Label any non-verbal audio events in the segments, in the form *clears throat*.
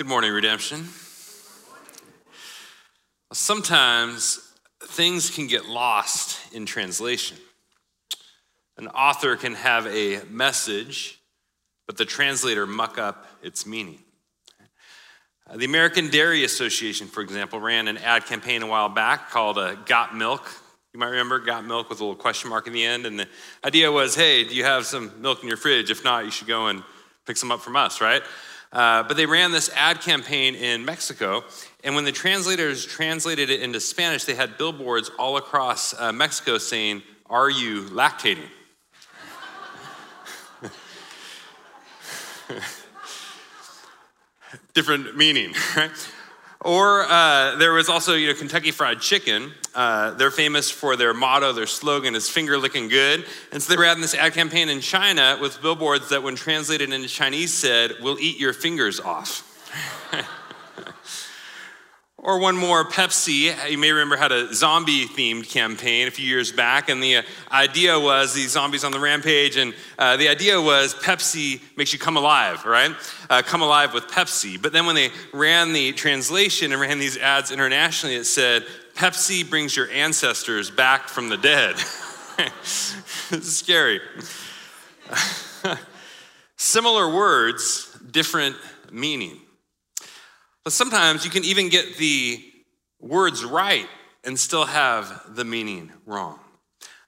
Good morning, Redemption. Sometimes things can get lost in translation. An author can have a message, but the translator muck up its meaning. Uh, the American Dairy Association, for example, ran an ad campaign a while back called uh, Got Milk. You might remember Got Milk with a little question mark in the end. And the idea was hey, do you have some milk in your fridge? If not, you should go and pick some up from us, right? Uh, but they ran this ad campaign in Mexico, and when the translators translated it into Spanish, they had billboards all across uh, Mexico saying, Are you lactating? *laughs* Different meaning, *laughs* right? Or uh, there was also, you know, Kentucky Fried Chicken. Uh, they're famous for their motto, their slogan is finger licking good. And so they were ran this ad campaign in China with billboards that, when translated into Chinese, said, We'll eat your fingers off. *laughs* Or one more, Pepsi. You may remember had a zombie themed campaign a few years back, and the uh, idea was these zombies on the rampage, and uh, the idea was Pepsi makes you come alive, right? Uh, come alive with Pepsi. But then when they ran the translation and ran these ads internationally, it said, Pepsi brings your ancestors back from the dead. *laughs* it's scary. *laughs* Similar words, different meaning. But sometimes you can even get the words right and still have the meaning wrong.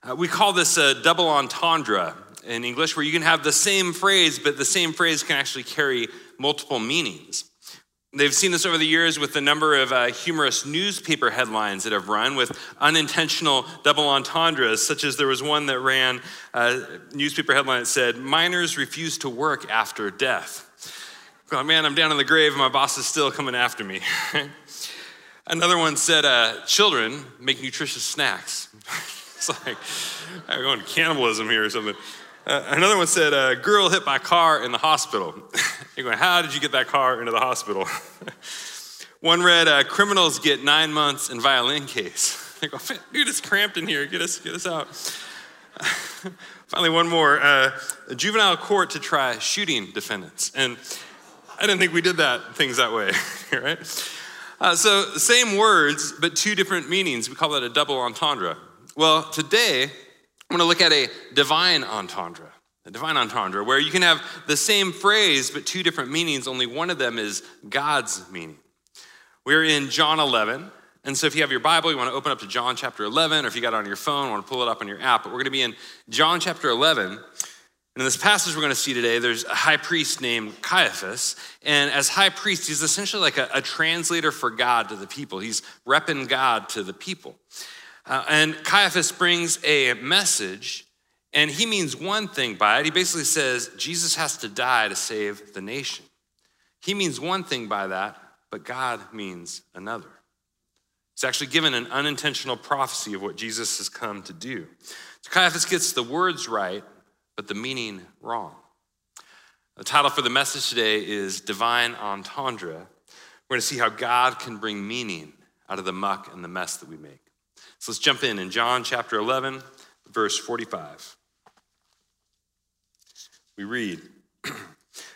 Uh, we call this a double entendre in English, where you can have the same phrase, but the same phrase can actually carry multiple meanings. They've seen this over the years with the number of uh, humorous newspaper headlines that have run with unintentional double entendres, such as there was one that ran a uh, newspaper headline that said, Miners refuse to work after death. Oh man, I'm down in the grave and my boss is still coming after me. *laughs* Another one said, uh, Children make nutritious snacks. *laughs* it's like, I'm going to cannibalism here or something. Uh, another one said, A girl hit by car in the hospital. *laughs* You're going, How did you get that car into the hospital? *laughs* one read, uh, Criminals get nine months in violin case. *laughs* They go, Dude, it's cramped in here. Get us, get us out. Finally, one more uh, a juvenile court to try shooting defendants. And I didn't think we did that things that way, right? Uh, so, same words, but two different meanings. We call that a double entendre. Well, today, I'm going to look at a divine entendre. A divine entendre, where you can have the same phrase, but two different meanings, only one of them is God's meaning. We're in John 11. And so, if you have your Bible, you want to open up to John chapter 11, or if you got it on your phone, want to pull it up on your app. But we're going to be in John chapter 11. And in this passage we're going to see today, there's a high priest named Caiaphas. And as high priest, he's essentially like a, a translator for God to the people. He's repping God to the people. Uh, and Caiaphas brings a message, and he means one thing by it. He basically says Jesus has to die to save the nation. He means one thing by that, but God means another. He's actually given an unintentional prophecy of what Jesus has come to do. So Caiaphas gets the words right, but the meaning wrong. The title for the message today is Divine Entendre. We're going to see how God can bring meaning out of the muck and the mess that we make. So let's jump in in John chapter 11, verse 45. We read *clears throat*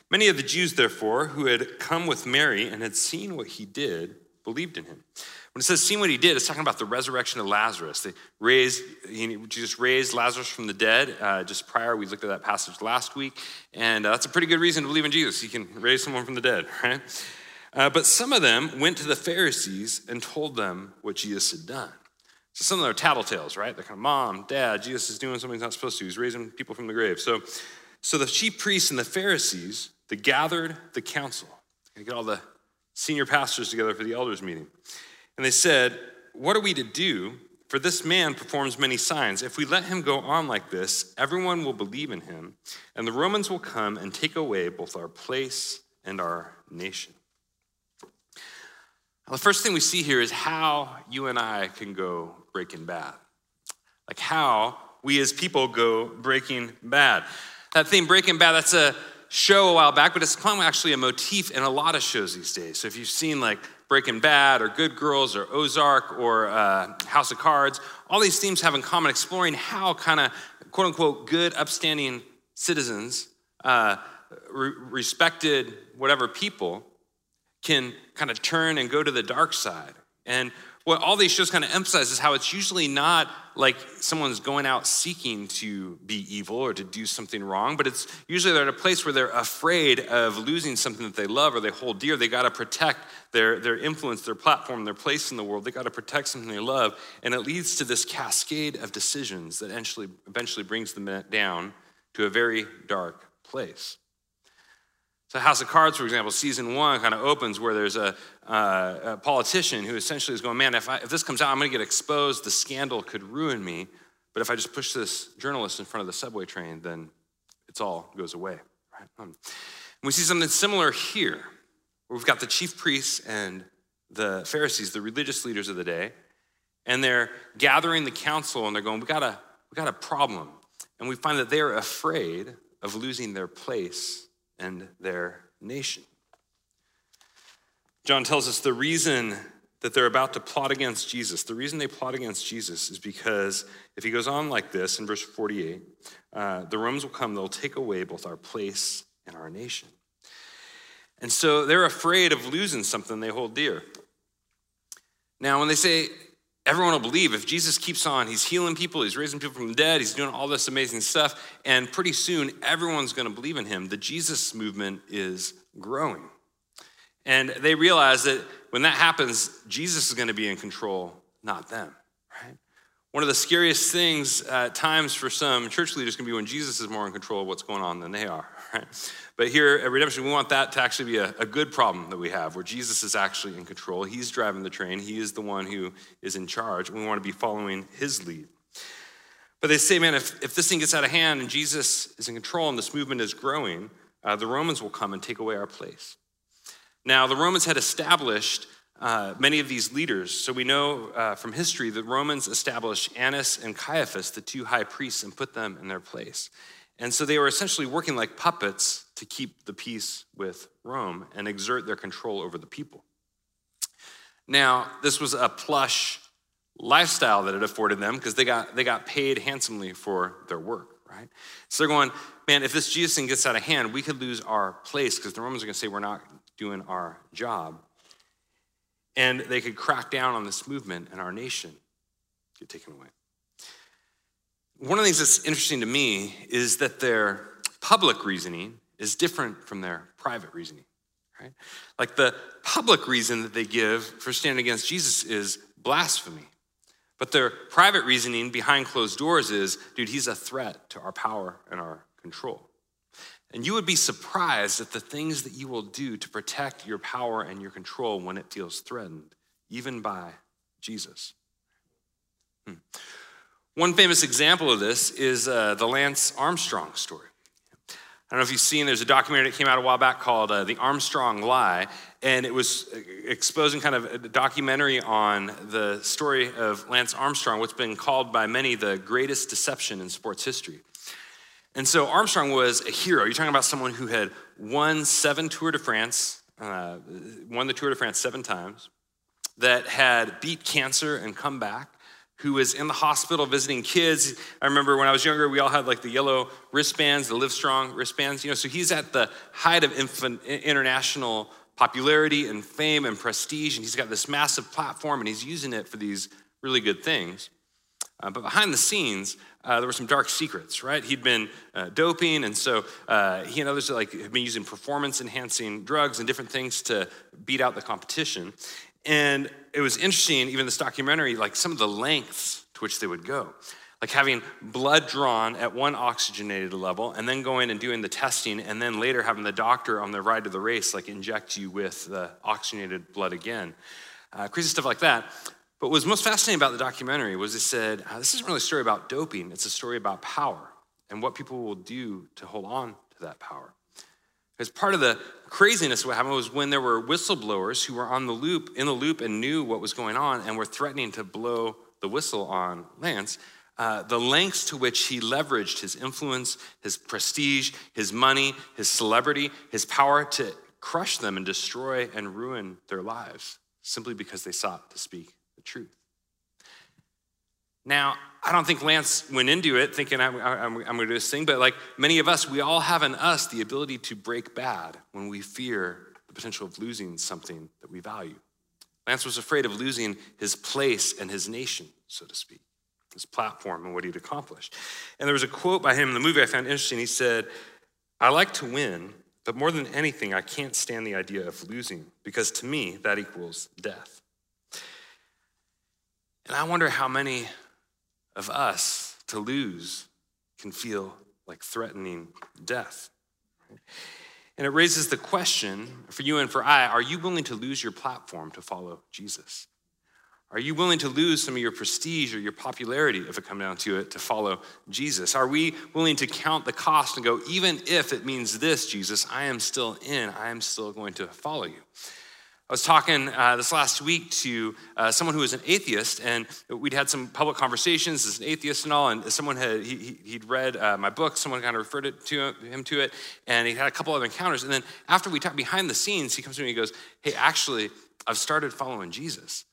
Many of the Jews, therefore, who had come with Mary and had seen what he did, believed in him. When it says seen what he did, it's talking about the resurrection of Lazarus. They raised, he, Jesus raised Lazarus from the dead. Uh, just prior, we looked at that passage last week, and uh, that's a pretty good reason to believe in Jesus. He can raise someone from the dead, *laughs* right? Uh, but some of them went to the Pharisees and told them what Jesus had done. So some of them are tattletales, right? They're kind of, mom, dad, Jesus is doing something he's not supposed to. He's raising people from the grave. So, so the chief priests and the Pharisees, they gathered the council. They get all the senior pastors together for the elders meeting. And they said, What are we to do? For this man performs many signs. If we let him go on like this, everyone will believe in him, and the Romans will come and take away both our place and our nation. The first thing we see here is how you and I can go breaking bad. Like how we as people go breaking bad. That theme, breaking bad, that's a show a while back, but it's actually a motif in a lot of shows these days. So if you've seen like Breaking Bad or Good Girls or Ozark or uh, House of Cards, all these themes have in common exploring how kind of quote unquote good, upstanding citizens, uh, re- respected whatever people, can kind of turn and go to the dark side. And what all these shows kind of emphasize is how it's usually not like someone's going out seeking to be evil or to do something wrong, but it's usually they're at a place where they're afraid of losing something that they love or they hold dear. They got to protect their, their influence, their platform, their place in the world. They got to protect something they love. And it leads to this cascade of decisions that eventually, eventually brings them down to a very dark place. So, House of Cards, for example, season one kind of opens where there's a, uh, a politician who essentially is going, Man, if, I, if this comes out, I'm going to get exposed. The scandal could ruin me. But if I just push this journalist in front of the subway train, then it's all goes away. Right? Um, we see something similar here, where we've got the chief priests and the Pharisees, the religious leaders of the day, and they're gathering the council and they're going, We got a, we got a problem. And we find that they're afraid of losing their place and their nation. John tells us the reason that they're about to plot against Jesus, the reason they plot against Jesus is because if he goes on like this in verse 48, uh, the Romans will come, they'll take away both our place and our nation. And so they're afraid of losing something they hold dear. Now, when they say everyone will believe if Jesus keeps on, he's healing people, he's raising people from the dead, he's doing all this amazing stuff, and pretty soon everyone's going to believe in him. The Jesus movement is growing. And they realize that when that happens, Jesus is going to be in control, not them, right? One of the scariest things at times for some church leaders can be when Jesus is more in control of what's going on than they are, right? But here at Redemption, we want that to actually be a, a, good problem that we have, where Jesus is actually in control. He's driving the train, He is the one who is in charge. We want to be following His lead. But they say, man, if, if this thing gets out of hand and Jesus is in control and this movement is growing, uh, the Romans will come and take away our place. Now, the Romans had established uh, many of these leaders. So we know uh, from history that Romans established Annas and Caiaphas, the two high priests, and put them in their place. And so they were essentially working like puppets to keep the peace with Rome and exert their control over the people. Now, this was a plush lifestyle that it afforded them because they got, they got paid handsomely for their work, right? So they're going, man, if this Jesus thing gets out of hand, we could lose our place because the Romans are going to say we're not doing our job. And they could crack down on this movement and our nation get taken away. One of the things that's interesting to me is that their public reasoning is different from their private reasoning, right? Like the public reason that they give for standing against Jesus is blasphemy. But their private reasoning behind closed doors is, dude, he's a threat to our power and our control. And you would be surprised at the things that you will do to protect your power and your control when it feels threatened, even by Jesus. Hmm. One famous example of this is uh, the Lance Armstrong story. I don't know if you've seen, there's a documentary that came out a while back called uh, The Armstrong Lie, and it was uh, exposing kind of a documentary on the story of Lance Armstrong, what's been called by many the greatest deception in sports history. And so Armstrong was a hero. You're talking about someone who had won seven Tour de France, uh, won the Tour de France seven times, that had beat cancer and come back, who was in the hospital visiting kids. I remember when I was younger, we all had like the yellow wristbands, the Livestrong wristbands, you know, so he's at the height of infant, international popularity and fame and prestige, and he's got this massive platform and he's using it for these really good things. Uh, but behind the scenes, uh, there were some dark secrets, right? He'd been uh, doping, and so uh, he and others like had been using performance-enhancing drugs and different things to beat out the competition. And it was interesting, even this documentary, like some of the lengths to which they would go. Like having blood drawn at one oxygenated level and then going and doing the testing, and then later having the doctor on the ride to the race, like inject you with the oxygenated blood again. Uh, crazy stuff like that. But what was most fascinating about the documentary was it said, uh, this isn't really a story about doping, it's a story about power and what people will do to hold on to that power. Because part of the craziness what happened was when there were whistleblowers who were on the loop, in the loop, and knew what was going on and were threatening to blow the whistle on Lance, uh, the lengths to which he leveraged his influence, his prestige, his money, his celebrity, his power to crush them and destroy and ruin their lives simply because they sought to speak the truth. Now, I don't think Lance went into it thinking I'm, I'm, I'm going to do this thing, but like many of us, we all have in us the ability to break bad when we fear the potential of losing something that we value. Lance was afraid of losing his place and his nation, so to speak, his platform and what he'd accomplished. And there was a quote by him in the movie I found interesting. He said, I like to win, but more than anything, I can't stand the idea of losing because to me, that equals death. And I wonder how many of us to lose can feel like threatening death. And it raises the question for you and for I are you willing to lose your platform to follow Jesus? Are you willing to lose some of your prestige or your popularity, if it comes down to it, to follow Jesus? Are we willing to count the cost and go, even if it means this, Jesus, I am still in, I am still going to follow you? I was talking uh, this last week to uh, someone who was an atheist, and we'd had some public conversations as an atheist and all. And someone had he, he'd read uh, my book. Someone kind of referred it to him to it, and he had a couple other encounters. And then after we talked behind the scenes, he comes to me and he goes, "Hey, actually, I've started following Jesus."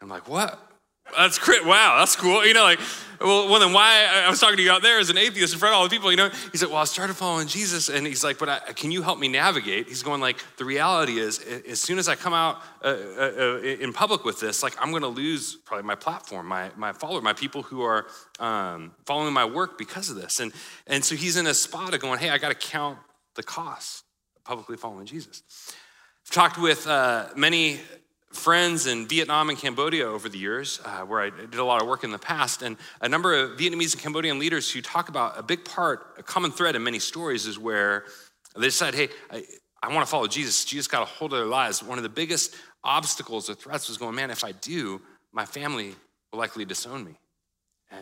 I'm like, "What? That's crit. Wow, that's cool. You know, like, well, well, then why? I was talking to you out there as an atheist in front of all the people, you know. He said, Well, I started following Jesus. And he's like, But I, can you help me navigate? He's going, like, the reality is, as soon as I come out uh, uh, uh in public with this, like, I'm going to lose probably my platform, my, my follower, my people who are um, following my work because of this. And, and so he's in a spot of going, Hey, I got to count the costs of publicly following Jesus. I've talked with uh, many friends in Vietnam and Cambodia over the years, uh, where I did a lot of work in the past, and a number of Vietnamese and Cambodian leaders who talk about a big part, a common thread in many stories is where they decide, hey, I, I want to follow Jesus. Jesus got a hold of their lives. One of the biggest obstacles or threats was going, man, if I do, my family will likely disown me.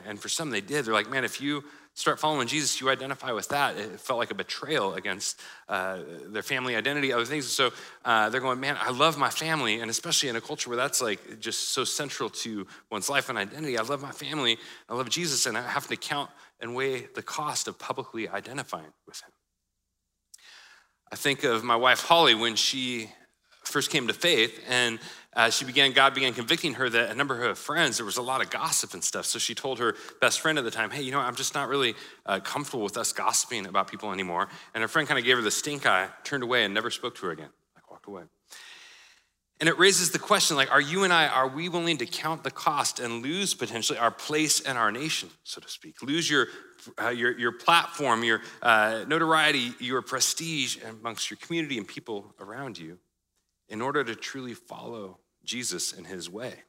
And for some, they did. They're like, man, if you start following Jesus, you identify with that. It felt like a betrayal against uh, their family identity, other things. So uh, they're going, man, I love my family. And especially in a culture where that's like just so central to one's life and identity. I love my family. I love Jesus. And I have to count and weigh the cost of publicly identifying with him. I think of my wife, Holly, when she first came to faith and uh, she began, God began convicting her that a number of her friends, there was a lot of gossip and stuff. So she told her best friend at the time, hey, you know, I'm just not really uh, comfortable with us gossiping about people anymore. And her friend kind of gave her the stink eye, turned away, and never spoke to her again, like walked away. And it raises the question like, are you and I, are we willing to count the cost and lose potentially our place in our nation, so to speak? Lose your, uh, your, your platform, your uh, notoriety, your prestige amongst your community and people around you in order to truly follow Jesus in his way.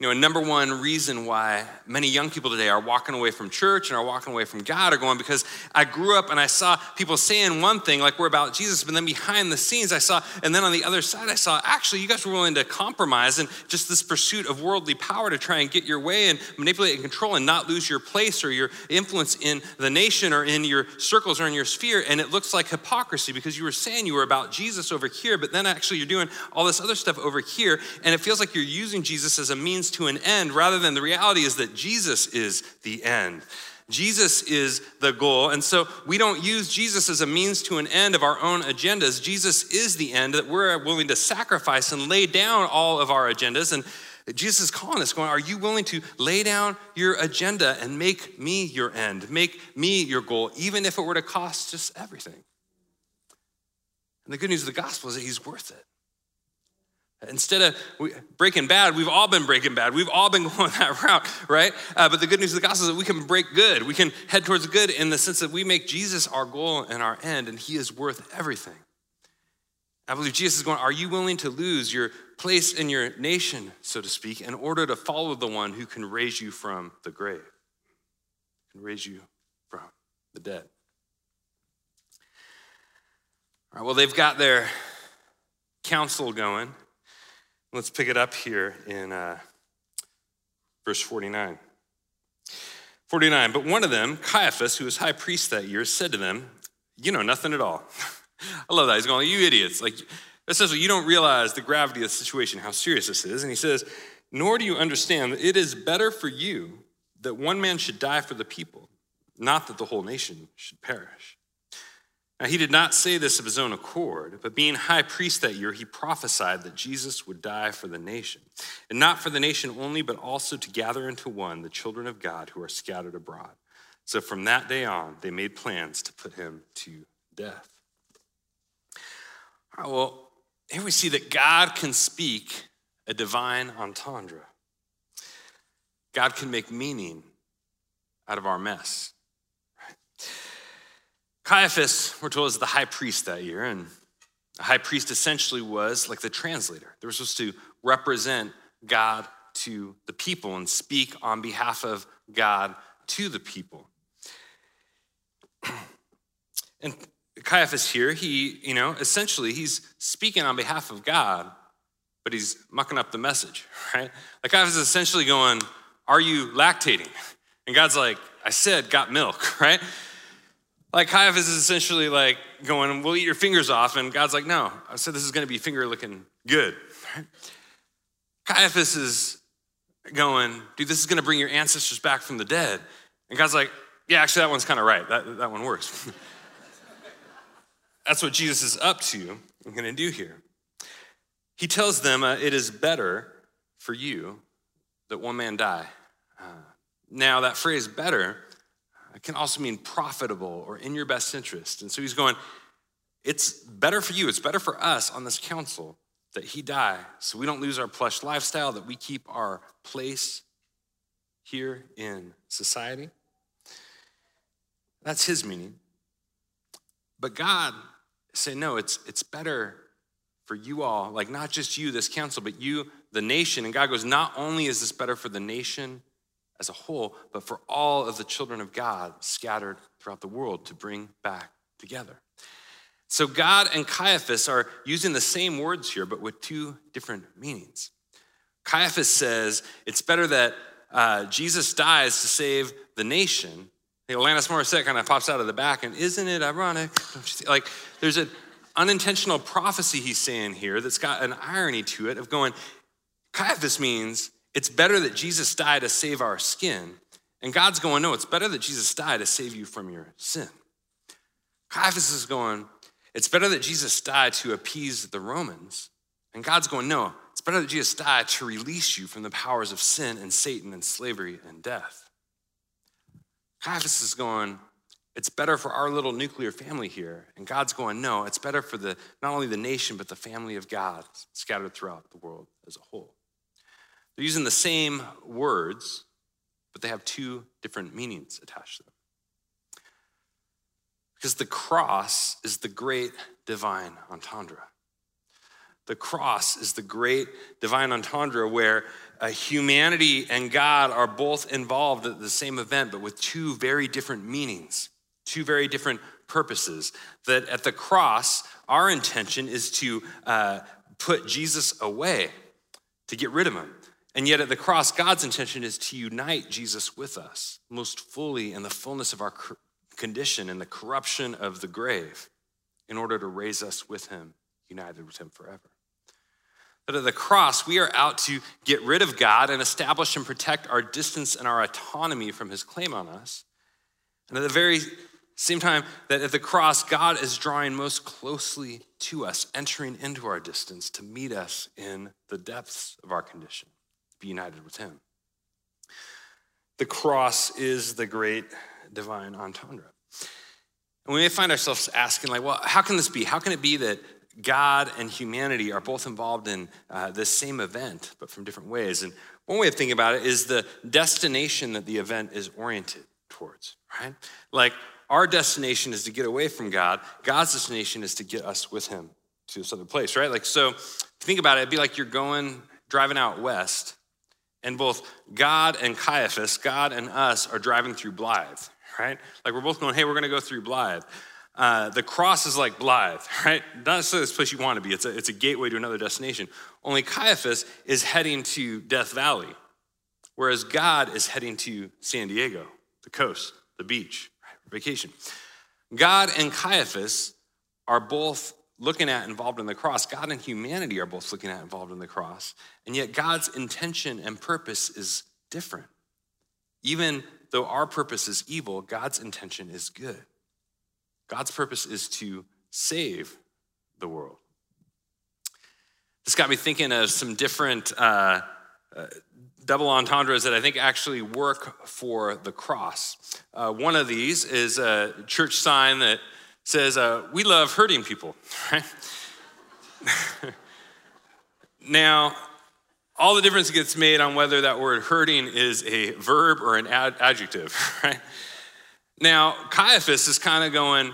You know, a number one reason why many young people today are walking away from church and are walking away from God are going because I grew up and I saw people saying one thing like we're about Jesus, but then behind the scenes I saw, and then on the other side I saw actually you guys were willing to compromise and just this pursuit of worldly power to try and get your way and manipulate and control and not lose your place or your influence in the nation or in your circles or in your sphere. And it looks like hypocrisy because you were saying you were about Jesus over here, but then actually you're doing all this other stuff over here, and it feels like you're using Jesus as a means means to an end rather than the reality is that Jesus is the end. Jesus is the goal. And so we don't use Jesus as a means to an end of our own agendas. Jesus is the end that we're willing to sacrifice and lay down all of our agendas. And Jesus is calling us, going, Are you willing to lay down your agenda and make me your end, make me your goal, even if it were to cost just everything? And the good news of the gospel is that he's worth it. Instead of breaking bad, we've all been breaking bad. We've all been *laughs* going that route, right? Uh, but the good news of the gospel is that we can break good. We can head towards good in the sense that we make Jesus our goal and our end, and he is worth everything. I believe Jesus is going, Are you willing to lose your place in your nation, so to speak, in order to follow the one who can raise you from the grave, can raise you from the dead? All right, well, they've got their council going. Let's pick it up here in uh, verse 49. 49, but one of them, Caiaphas, who was high priest that year, said to them, You know nothing at all. *laughs* I love that. He's going, You idiots. Like, essentially, you don't realize the gravity of the situation, how serious this is. And he says, Nor do you understand that it is better for you that one man should die for the people, not that the whole nation should perish. Now, he did not say this of his own accord, but being high priest that year, he prophesied that Jesus would die for the nation. And not for the nation only, but also to gather into one the children of God who are scattered abroad. So from that day on, they made plans to put him to death. well, here we see that God can speak a divine entendre. God can make meaning out of our mess. Caiaphas, we're told, is the high priest that year, and the high priest essentially was like the translator. They were supposed to represent God to the people and speak on behalf of God to the people. *clears throat* And Caiaphas here, he, you know, essentially he's speaking on behalf of God, but he's mucking up the message, *laughs* right? Like Caiaphas is essentially going, Are you lactating? And God's like, I said, got milk, *laughs* right? Like Caiaphas is essentially like going, We'll eat your fingers off. And God's like, No, I said this is going to be finger looking good. *laughs* Caiaphas is going, Dude, this is going to bring your ancestors back from the dead. And God's like, Yeah, actually, that one's kind of right. That, that one works. *laughs* That's what Jesus is up to and going to do here. He tells them uh, it is better for you that one man die. Uh, now, that phrase better it can also mean profitable or in your best interest. And so he's going, it's better for you, it's better for us on this council that he die so we don't lose our plush lifestyle, that we keep our place here in society. That's his meaning. But God say, no, it's, it's better for you all, like not just you, this council, but you, the nation. And God goes, not only is this better for the nation, as a whole, but for all of the children of God scattered throughout the world to bring back together. So God and Caiaphas are using the same words here, but with two different meanings. Caiaphas says it's better that uh, Jesus dies to save the nation. Hey, Alanis Morissette kind of pops out of the back, and isn't it ironic? Like, there's an unintentional prophecy he's saying here that's got an irony to it of going, Caiaphas means it's better that Jesus died to save our skin. And God's going, no, it's better that Jesus died to save you from your sin. Caiaphas is going, it's better that Jesus died to appease the Romans. And God's going, no, it's better that Jesus died to release you from the powers of sin and Satan and slavery and death. Caiaphas is going, it's better for our little nuclear family here. And God's going, no, it's better for the not only the nation, but the family of God scattered throughout the world as a whole. They're using the same words, but they have two different meanings attached to them. Because the cross is the great divine entendre. The cross is the great divine entendre where uh, humanity and God are both involved at the same event, but with two very different meanings, two very different purposes. That at the cross, our intention is to uh, put Jesus away, to get rid of him. And yet at the cross, God's intention is to unite Jesus with us most fully in the fullness of our condition and the corruption of the grave in order to raise us with him, united with him forever. But at the cross, we are out to get rid of God and establish and protect our distance and our autonomy from his claim on us. And at the very same time that at the cross, God is drawing most closely to us, entering into our distance to meet us in the depths of our condition be united with him. The cross is the great divine entendre. And we may find ourselves asking, like, well, how can this be? How can it be that God and humanity are both involved in uh, this same event, but from different ways? And one way of thinking about it is the destination that the event is oriented towards, right? Like, our destination is to get away from God, God's destination is to get us with Him to this other place, right? Like, so think about it, it'd be like you're going, driving out west, and both God and Caiaphas, God and us, are driving through Blythe, right? Like we're both going, hey, we're going to go through Blythe. Uh, the cross is like Blythe, *laughs* right? Not necessarily this place you want to be. It's a, it's a gateway to another destination. Only Caiaphas is heading to Death Valley, whereas God is heading to San Diego, the coast, the beach, right? vacation. God and Caiaphas are both looking at involved in the cross. God and humanity are both looking at involved in the cross. And yet God's intention and purpose is different. Even though our purpose is evil, God's intention is good. God's purpose is to save the world. This got me thinking of some different uh, uh, double entendres that I think actually work for the cross. Uh, one of these is a church sign that says, uh, We love hurting people, right? *laughs* now, all the difference gets made on whether that word hurting is a verb or an ad- adjective, *laughs* right? Now, Caiaphas is kind of going,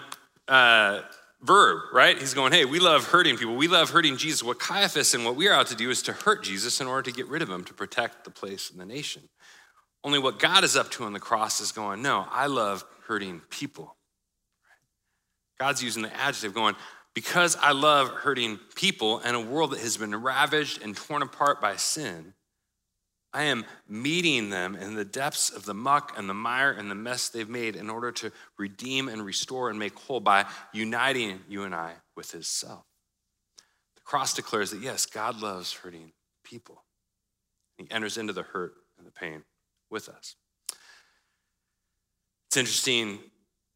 uh, verb, right? He's going, hey, we love hurting people. We love hurting Jesus. What Caiaphas and what we are out to do is to hurt Jesus in order to get rid of him, to protect the place and the nation. Only what God is up to on the cross is going, no, I love hurting people. God's using the adjective going, because I love hurting people in a world that has been ravaged and torn apart by sin, I am meeting them in the depths of the muck and the mire and the mess they've made in order to redeem and restore and make whole by uniting you and I with His self. The cross declares that yes, God loves hurting people. He enters into the hurt and the pain with us. It's interesting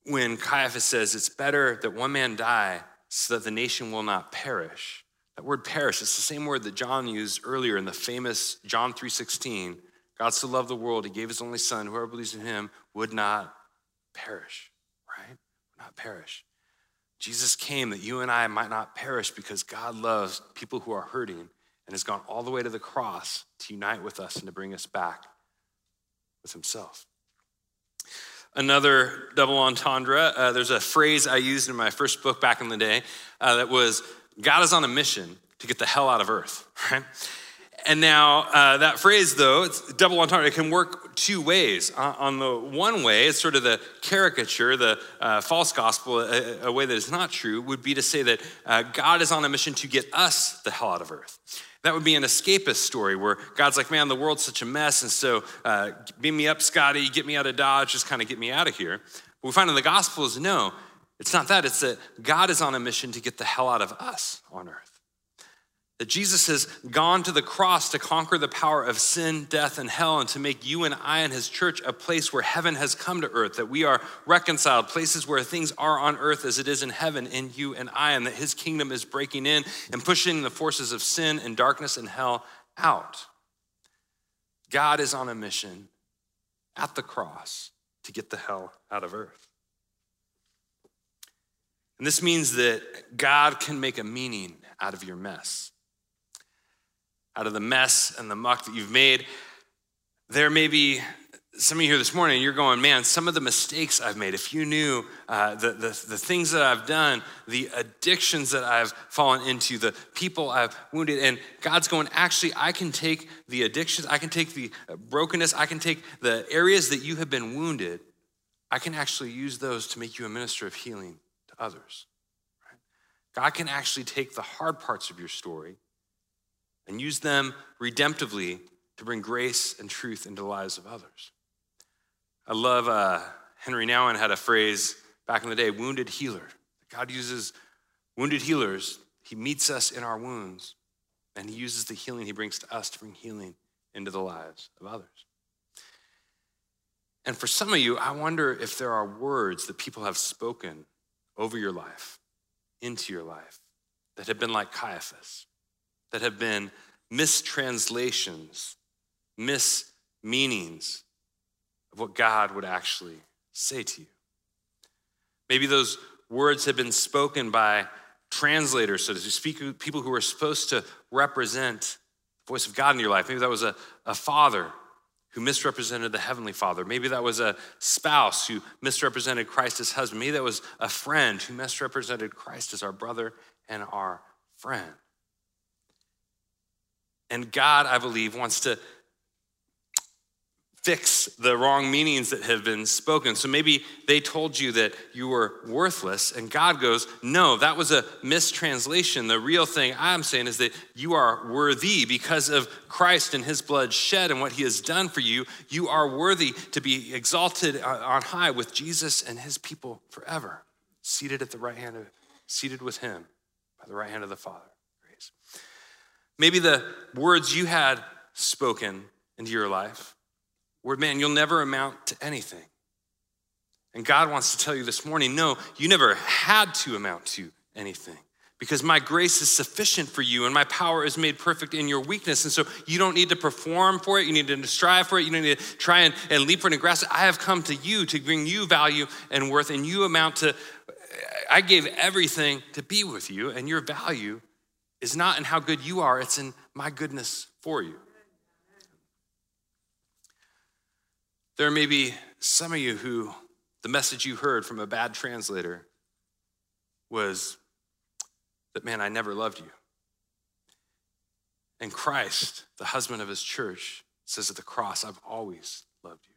when Caiaphas says it's better that one man die so that the nation will not perish that word perish, it's the same word that John used earlier in the famous John 3:16. God so loved the world, he gave his only son, whoever believes in him would not perish, right? Would not perish. Jesus came that you and I might not perish because God loves people who are hurting and has gone all the way to the cross to unite with us and to bring us back with himself. Another double entendre, uh, there's a phrase I used in my first book back in the day uh, that was God is on a mission to get the hell out of earth, *laughs* right? And now, uh, that phrase, though, it's double entendre. It can work two ways. Uh, on the one way, it's sort of the caricature, the uh, false gospel, a, a, way that is not true, would be to say that uh, God is on a mission to get us the hell out of earth. That would be an escapist story where God's like, man, the world's such a mess, and so uh, beam me up, Scotty, get me out of Dodge, just kind of get me out of here. What we find in the gospel is no, it's not that, it's that God is on a mission to get the hell out of us on earth. That Jesus has gone to the cross to conquer the power of sin, death, and hell, and to make you and I and his church a place where heaven has come to earth, that we are reconciled, places where things are on earth as it is in heaven in you and I, and that his kingdom is breaking in and pushing the forces of sin and darkness and hell out. God is on a mission at the cross to get the hell out of earth. And this means that God can make a meaning out of your mess, out of the mess and the muck that you've made. There may be some of you here this morning, you're going, man, some of the mistakes I've made, if you knew uh, the, the, the things that I've done, the addictions that I've fallen into, the people I've wounded, and God's going, actually, I can take the addictions, I can take the brokenness, I can take the areas that you have been wounded, I can actually use those to make you a minister of healing to others. God can actually take the hard parts of your story and use them redemptively to bring grace and truth into the lives of others. I love uh, Henri Nouwen had a phrase back in the day wounded healer. God uses wounded healers, He meets us in our wounds, and He uses the healing He brings to us to bring healing into the lives of others. And for some of you, I wonder if there are words that people have spoken over your life, into your life, that have been like Caiaphas, that have been mistranslations, mismeanings of what God would actually say to you. Maybe those words have been spoken by translators, so to speak, people who are supposed to represent the voice of God in your life. Maybe that was a, a father who misrepresented the Heavenly Father. Maybe that was a spouse who misrepresented Christ as husband. Maybe that was a friend who misrepresented Christ as our brother and our friend. And God, I believe, wants to fix the wrong meanings that have been spoken. So maybe they told you that you were worthless, and God goes, No, that was a mistranslation. The real thing I'm saying is that you are worthy because of Christ and his blood shed and what he has done for you. You are worthy to be exalted uh, on high with Jesus and his people forever, seated at the right hand of, seated with him by the right hand of the Father. Maybe the words you had spoken into your life word, man, you'll never amount to anything. And God wants to tell you this morning no, you never had to amount to anything because my grace is sufficient for you and my power is made perfect in your weakness. And so you don't need to perform for it. You need to strive for it. You don't need to try and, and leap for it and grasp it. I have come to you to bring you value and worth, and you amount to, I gave everything to be with you, and your value is not in how good you are, it's in my goodness for you. There may be some of you who the message you heard from a bad translator was that, man, I never loved you. And Christ, the husband of his church, says at the cross, I've always loved you.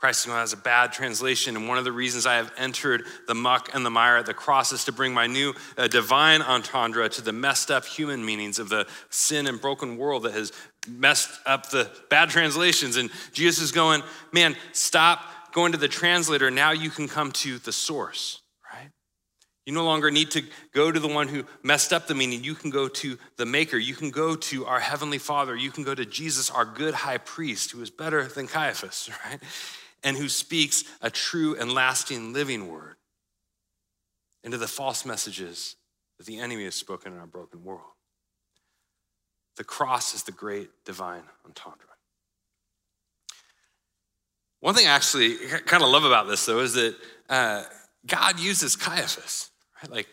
Christ has a bad translation, and one of the reasons I have entered the muck and the mire at the cross is to bring my new uh, divine entendre to the messed up human meanings of the sin and broken world that has messed up the bad translations. And Jesus is going, man, stop going to the translator. Now you can come to the source, right? You no longer need to go to the one who messed up the meaning. You can go to the maker. You can go to our heavenly father. You can go to Jesus, our good high priest, who is better than Caiaphas, *laughs* right? And who speaks a true and lasting living word into the false messages that the enemy has spoken in our broken world. The cross is the great divine entendre. One thing I actually kind of love about this, though, is that uh, God uses Caiaphas, right? Like,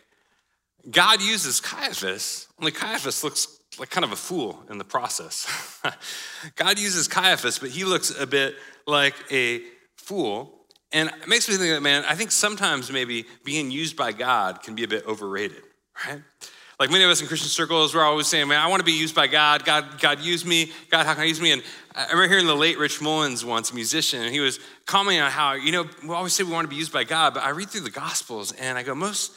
God uses Caiaphas, only Caiaphas looks like kind of a fool in the process. *laughs* God uses Caiaphas, but he looks a bit like a fool. And it makes me think that, man, I think sometimes maybe being used by God can be a bit overrated, right? Like many of us in Christian circles, we're always saying, man, I want to be used by God. God, God, use me. God, how can I use me? And I remember hearing the late Rich Mullins once, a musician, and he was commenting on how, you know, we always say we want to be used by God, but I read through the Gospels and I go, most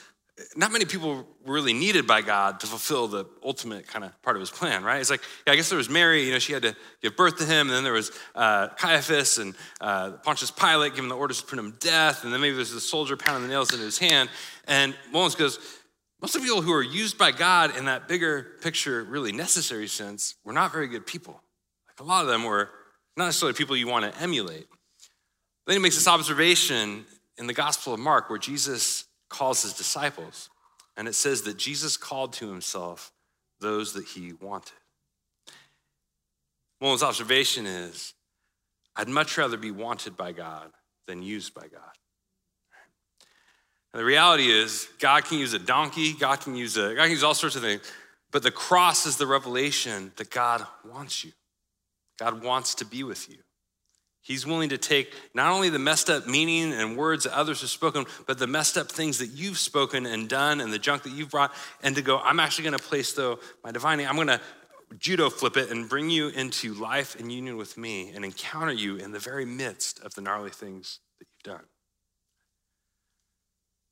not many people were really needed by God to fulfill the ultimate kind of part of his plan, right? It's like, yeah, I guess there was Mary, you know, she had to give birth to him, and then there was uh, Caiaphas and uh, Pontius Pilate giving the orders to put him to death, and then maybe there's the soldier pounding the nails into his hand. And Mullins goes, most of the people who are used by God in that bigger picture, really necessary sense, were not very good people. Like a lot of them were not necessarily people you want to emulate. Then he makes this observation in the Gospel of Mark where Jesus calls his disciples. And it says that Jesus called to himself those that he wanted. Mullen's observation is I'd much rather be wanted by God than used by God. And the reality is, God can use a donkey, God can use a, God can use all sorts of things, but the cross is the revelation that God wants you. God wants to be with you. He's willing to take not only the messed up meaning and words that others have spoken, but the messed up things that you've spoken and done and the junk that you've brought, and to go, I'm actually going to place, though, my divine, I'm going to judo flip it and bring you into life and union with me and encounter you in the very midst of the gnarly things that you've done.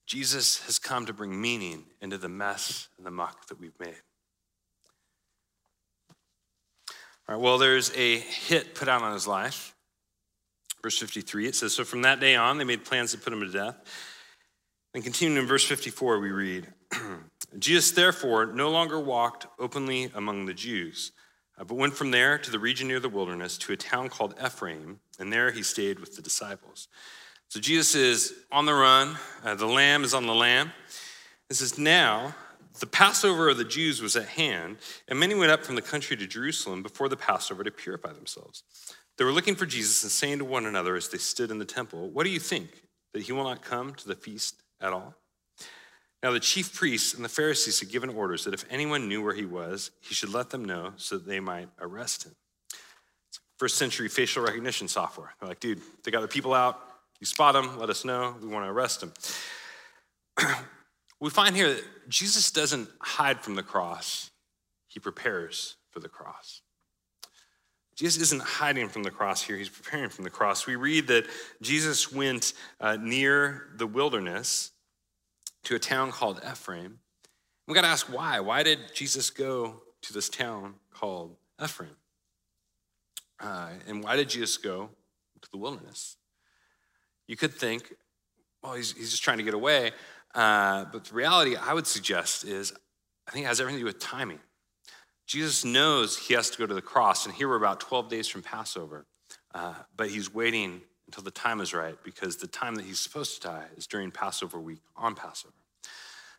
Jesus has come to bring meaning into the mess and the muck that we've made. All right, well, there's a hit put out on his life. Verse 53, it says, So from that day on, they made plans to put him to death. And continuing in verse 54, we read, *clears throat* Jesus therefore no longer walked openly among the Jews, uh, but went from there to the region near the wilderness to a town called Ephraim, and there he stayed with the disciples. So Jesus is on the run, uh, the lamb is on the lam. It says, Now the Passover of the Jews was at hand, and many went up from the country to Jerusalem before the Passover to purify themselves. They were looking for Jesus and saying to one another as they stood in the temple, What do you think? That he will not come to the feast at all? Now, the chief priests and the Pharisees had given orders that if anyone knew where he was, he should let them know so that they might arrest him. First century facial recognition software. They're like, dude, they got the people out. You spot them, let us know. We want to arrest them. *clears throat* we find here that Jesus doesn't hide from the cross, he prepares for the cross. Jesus isn't hiding from the cross here, he's preparing from the cross. We read that Jesus went uh, near the wilderness to a town called Ephraim. We got to ask why. Why did Jesus go to this town called Ephraim? Uh, and why did Jesus go to the wilderness? You could think, well, he's, he's just trying to get away. Uh, but the reality I would suggest is I think it has everything to do with timing. Jesus knows he has to go to the cross, and here we're about 12 days from Passover, uh, but he's waiting until the time is right because the time that he's supposed to die is during Passover week on Passover.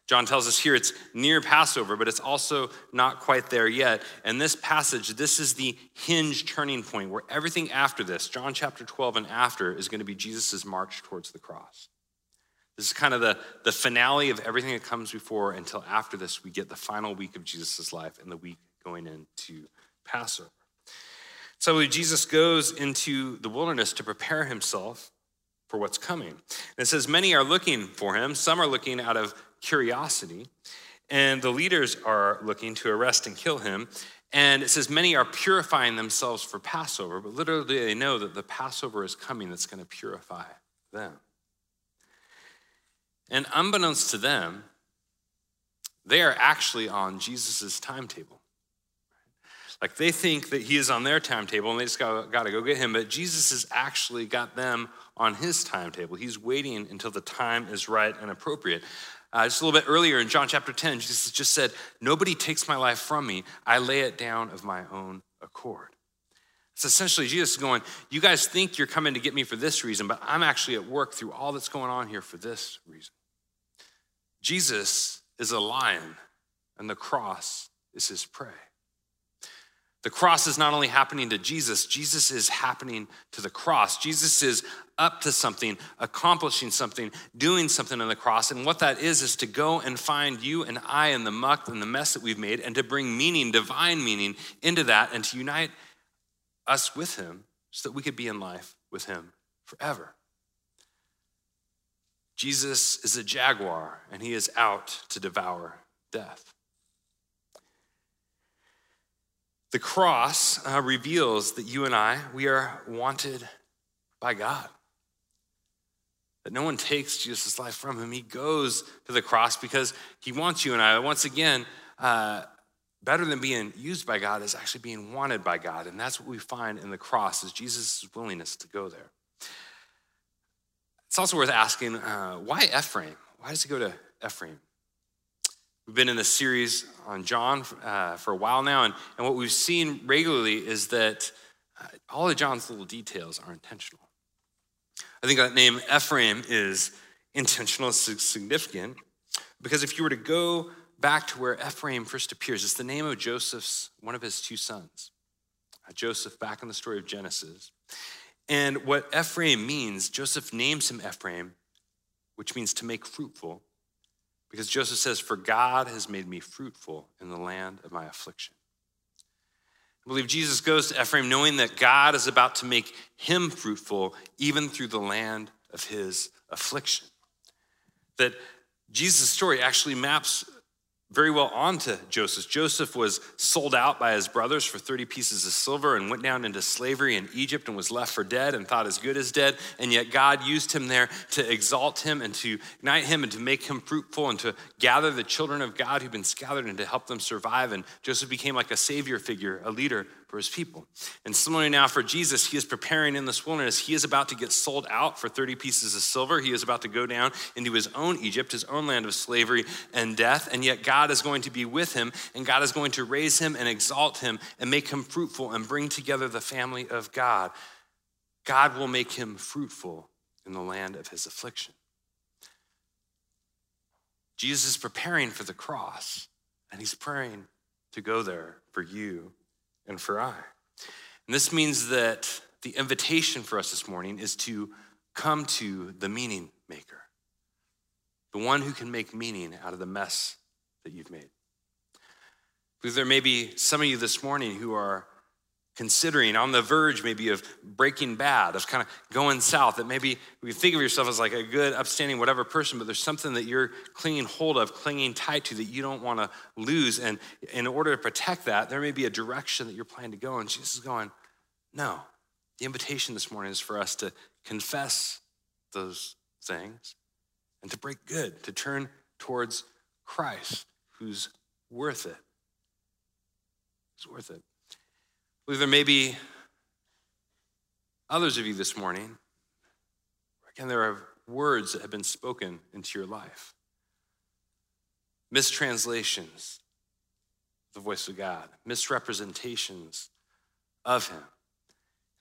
John tells us here it's near Passover, but it's also not quite there yet. And this passage, this is the hinge turning point where everything after this, John chapter 12 and after, is going to be Jesus' march towards the cross. This is kind of the, the finale of everything that comes before until after this, we get the final week of Jesus' life and the week going into Passover. So Jesus goes into the wilderness to prepare himself for what's coming. And it says, Many are looking for him, some are looking out of curiosity, and the leaders are looking to arrest and kill him. And it says, Many are purifying themselves for Passover, but literally they know that the Passover is coming that's going to purify them. And unbeknownst to them, they are actually on Jesus' timetable. Like they think that he is on their timetable and they just got, got to go get him, but Jesus has actually got them on his timetable. He's waiting until the time is right and appropriate. Uh, just a little bit earlier in John chapter 10, Jesus just said, Nobody takes my life from me. I lay it down of my own accord. It's essentially Jesus is going, You guys think you're coming to get me for this reason, but I'm actually at work through all that's going on here for this reason. Jesus is a lion, and the cross is his prey. The cross is not only happening to Jesus, Jesus is happening to the cross. Jesus is up to something, accomplishing something, doing something on the cross. And what that is, is to go and find you and I in the muck and the mess that we've made and to bring meaning, divine meaning, into that and to unite us with Him so that we could be in life with Him forever. Jesus is a jaguar and he is out to devour death. The cross uh, reveals that you and I, we are wanted by God. That no one takes Jesus' life from him. He goes to the cross because he wants you and I. Once again, uh, better than being used by God is actually being wanted by God. And that's what we find in the cross is Jesus' willingness to go there. It's also worth asking uh, why Ephraim? Why does he go to Ephraim? We've been in this series on John uh, for a while now, and, and what we've seen regularly is that uh, all of John's little details are intentional. I think that name Ephraim is intentional, significant, because if you were to go back to where Ephraim first appears, it's the name of Joseph's, one of his two sons. Uh, Joseph, back in the story of Genesis. And what Ephraim means, Joseph names him Ephraim, which means to make fruitful, because Joseph says, For God has made me fruitful in the land of my affliction. I believe Jesus goes to Ephraim knowing that God is about to make him fruitful even through the land of his affliction. That Jesus' story actually maps very well onto Joseph. Joseph was sold out by his brothers for 30 pieces of silver and went down into slavery in Egypt and was left for dead and thought as good as dead. And yet God used him there to exalt him and to ignite him and to make him fruitful and to gather the children of God who've been scattered and to help them survive. And Joseph became like a savior figure, a leader for his people. And similarly now for Jesus, he is preparing in this wilderness. He is about to get sold out for 30 pieces of silver. He is about to go down into his own Egypt, his own land of slavery and death. And yet God is going to be with him, and God is going to raise him and exalt him and make him fruitful and bring together the family of God. God will make him fruitful in the land of his affliction. Jesus is preparing for the cross, and he's praying to go there for you and for I. And this means that the invitation for us this morning is to come to the meaning maker, the one who can make meaning out of the mess that you've made. Because there may be some of you this morning who are considering on the verge maybe of breaking bad, of kind of going south, that maybe you think of yourself as like a good, upstanding, whatever person, but there's something that you're clinging hold of, clinging tight to that you don't want to lose. And in order to protect that, there may be a direction that you're planning to go. And Jesus is going, no. The invitation this morning is for us to confess those things and to break good, to turn towards Christ, who's worth it. It's worth it believe there may be others of you this morning. Again, there are words that have been spoken into your life, mistranslations of the voice of God, misrepresentations of Him.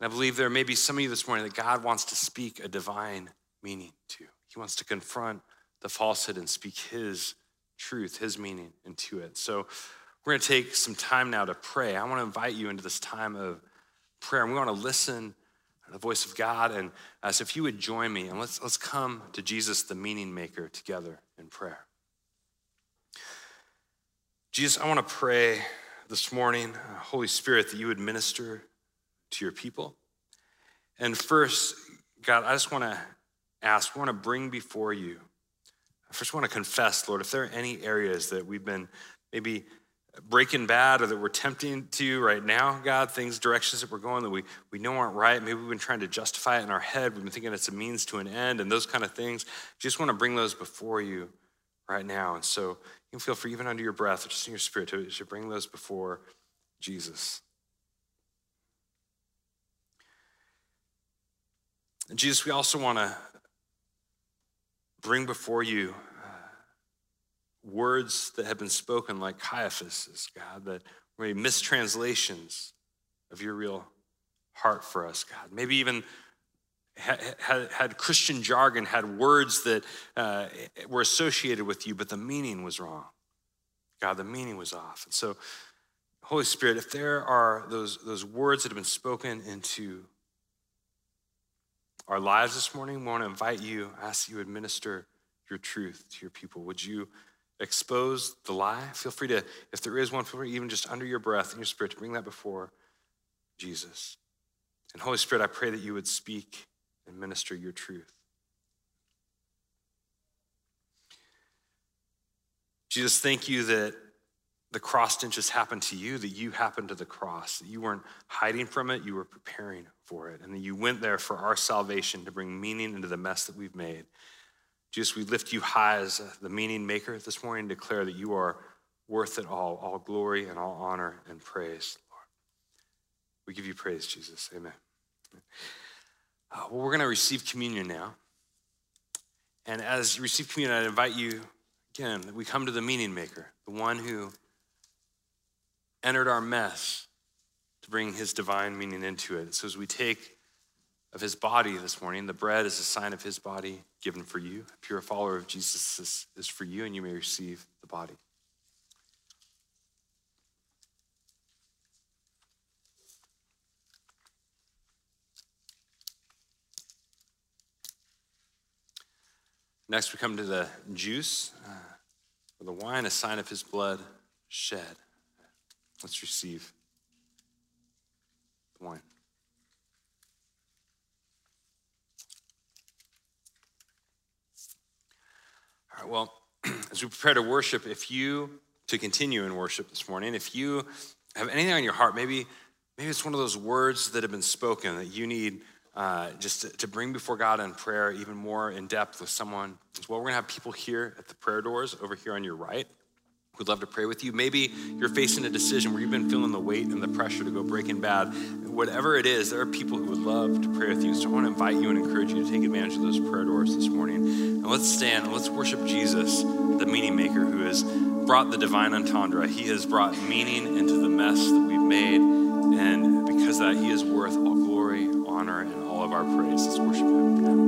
And I believe there may be some of you this morning that God wants to speak a divine meaning to. He wants to confront the falsehood and speak His truth, His meaning into it. So, we're going to take some time now to pray. I want to invite you into this time of prayer, and we want to listen to the voice of God. And uh, so if you would join me and let's, let's come to Jesus, the meaning maker, together in prayer. Jesus, I want to pray this morning, uh, Holy Spirit, that you would minister to your people. And first, God, I just want to ask, I want to bring before you. I first want to confess, Lord, if there are any areas that we've been maybe breaking bad or that we're tempting to right now, God, things, directions that we're going that we, we know aren't right. Maybe we've been trying to justify it in our head. We've been thinking it's a means to an end and those kind of things. Just want to bring those before you right now. And so you can feel free, even under your breath, or just in your spirit, to, to bring those before Jesus. And Jesus, we also want to bring before you words that have been spoken like Caiaphas's, God, that maybe mistranslations of your real heart for us, God. Maybe even had, had, Christian jargon, had words that uh, were associated with you, but the meaning was wrong. God, the meaning was off. And so, Holy Spirit, if there are those, those words that have been spoken into our lives this morning, we want to invite you, ask you administer your truth to your people. Would you expose the lie? Feel free to, if there is one, feel free even just under your breath in your spirit to bring that before Jesus. And Holy Spirit, I pray that you would speak and minister your truth. Jesus, thank you that the cross didn't just happen to you, that you happened to the cross, that you weren't hiding from it, you were preparing for it, and that you went there for our salvation to bring meaning into the mess that we've made. Jesus, we lift you high as the meaning maker this morning and declare that you are worth it all, all glory and all honor and praise, Lord. We give you praise, Jesus. Amen. Uh, well, we're going to receive communion now. And as you receive communion, I invite you again, that we come to the meaning maker, the one who entered our mess to bring his divine meaning into it. So as we take of his body this morning, the bread is a sign of his body given for you. If you're a follower of Jesus, is, is for you, and you may receive the body. Next, we come to the juice, uh, or the wine, a sign of his blood shed. Let's receive the wine. Well, *clears throat* as we prepare to worship, if you, to continue in worship this morning, if you have anything on your heart, maybe, maybe it's one of those words that have been spoken that you need uh, just to, to, bring before God in prayer even more in depth with someone as well. We're gonna have people here at the prayer doors over here on your right We'd love to pray with you. Maybe you're facing a decision where you've been feeling the weight and the pressure to go breaking bad. Whatever it is, there are people who would love to pray with you. So I want to invite you and encourage you to take advantage of those prayer doors this morning. And let's stand and let's worship Jesus, the meaning maker who has brought the divine entendre. He has brought meaning into the mess that we've made. And because that, he is worth all glory, honor, and all of our praise. Let's worship him.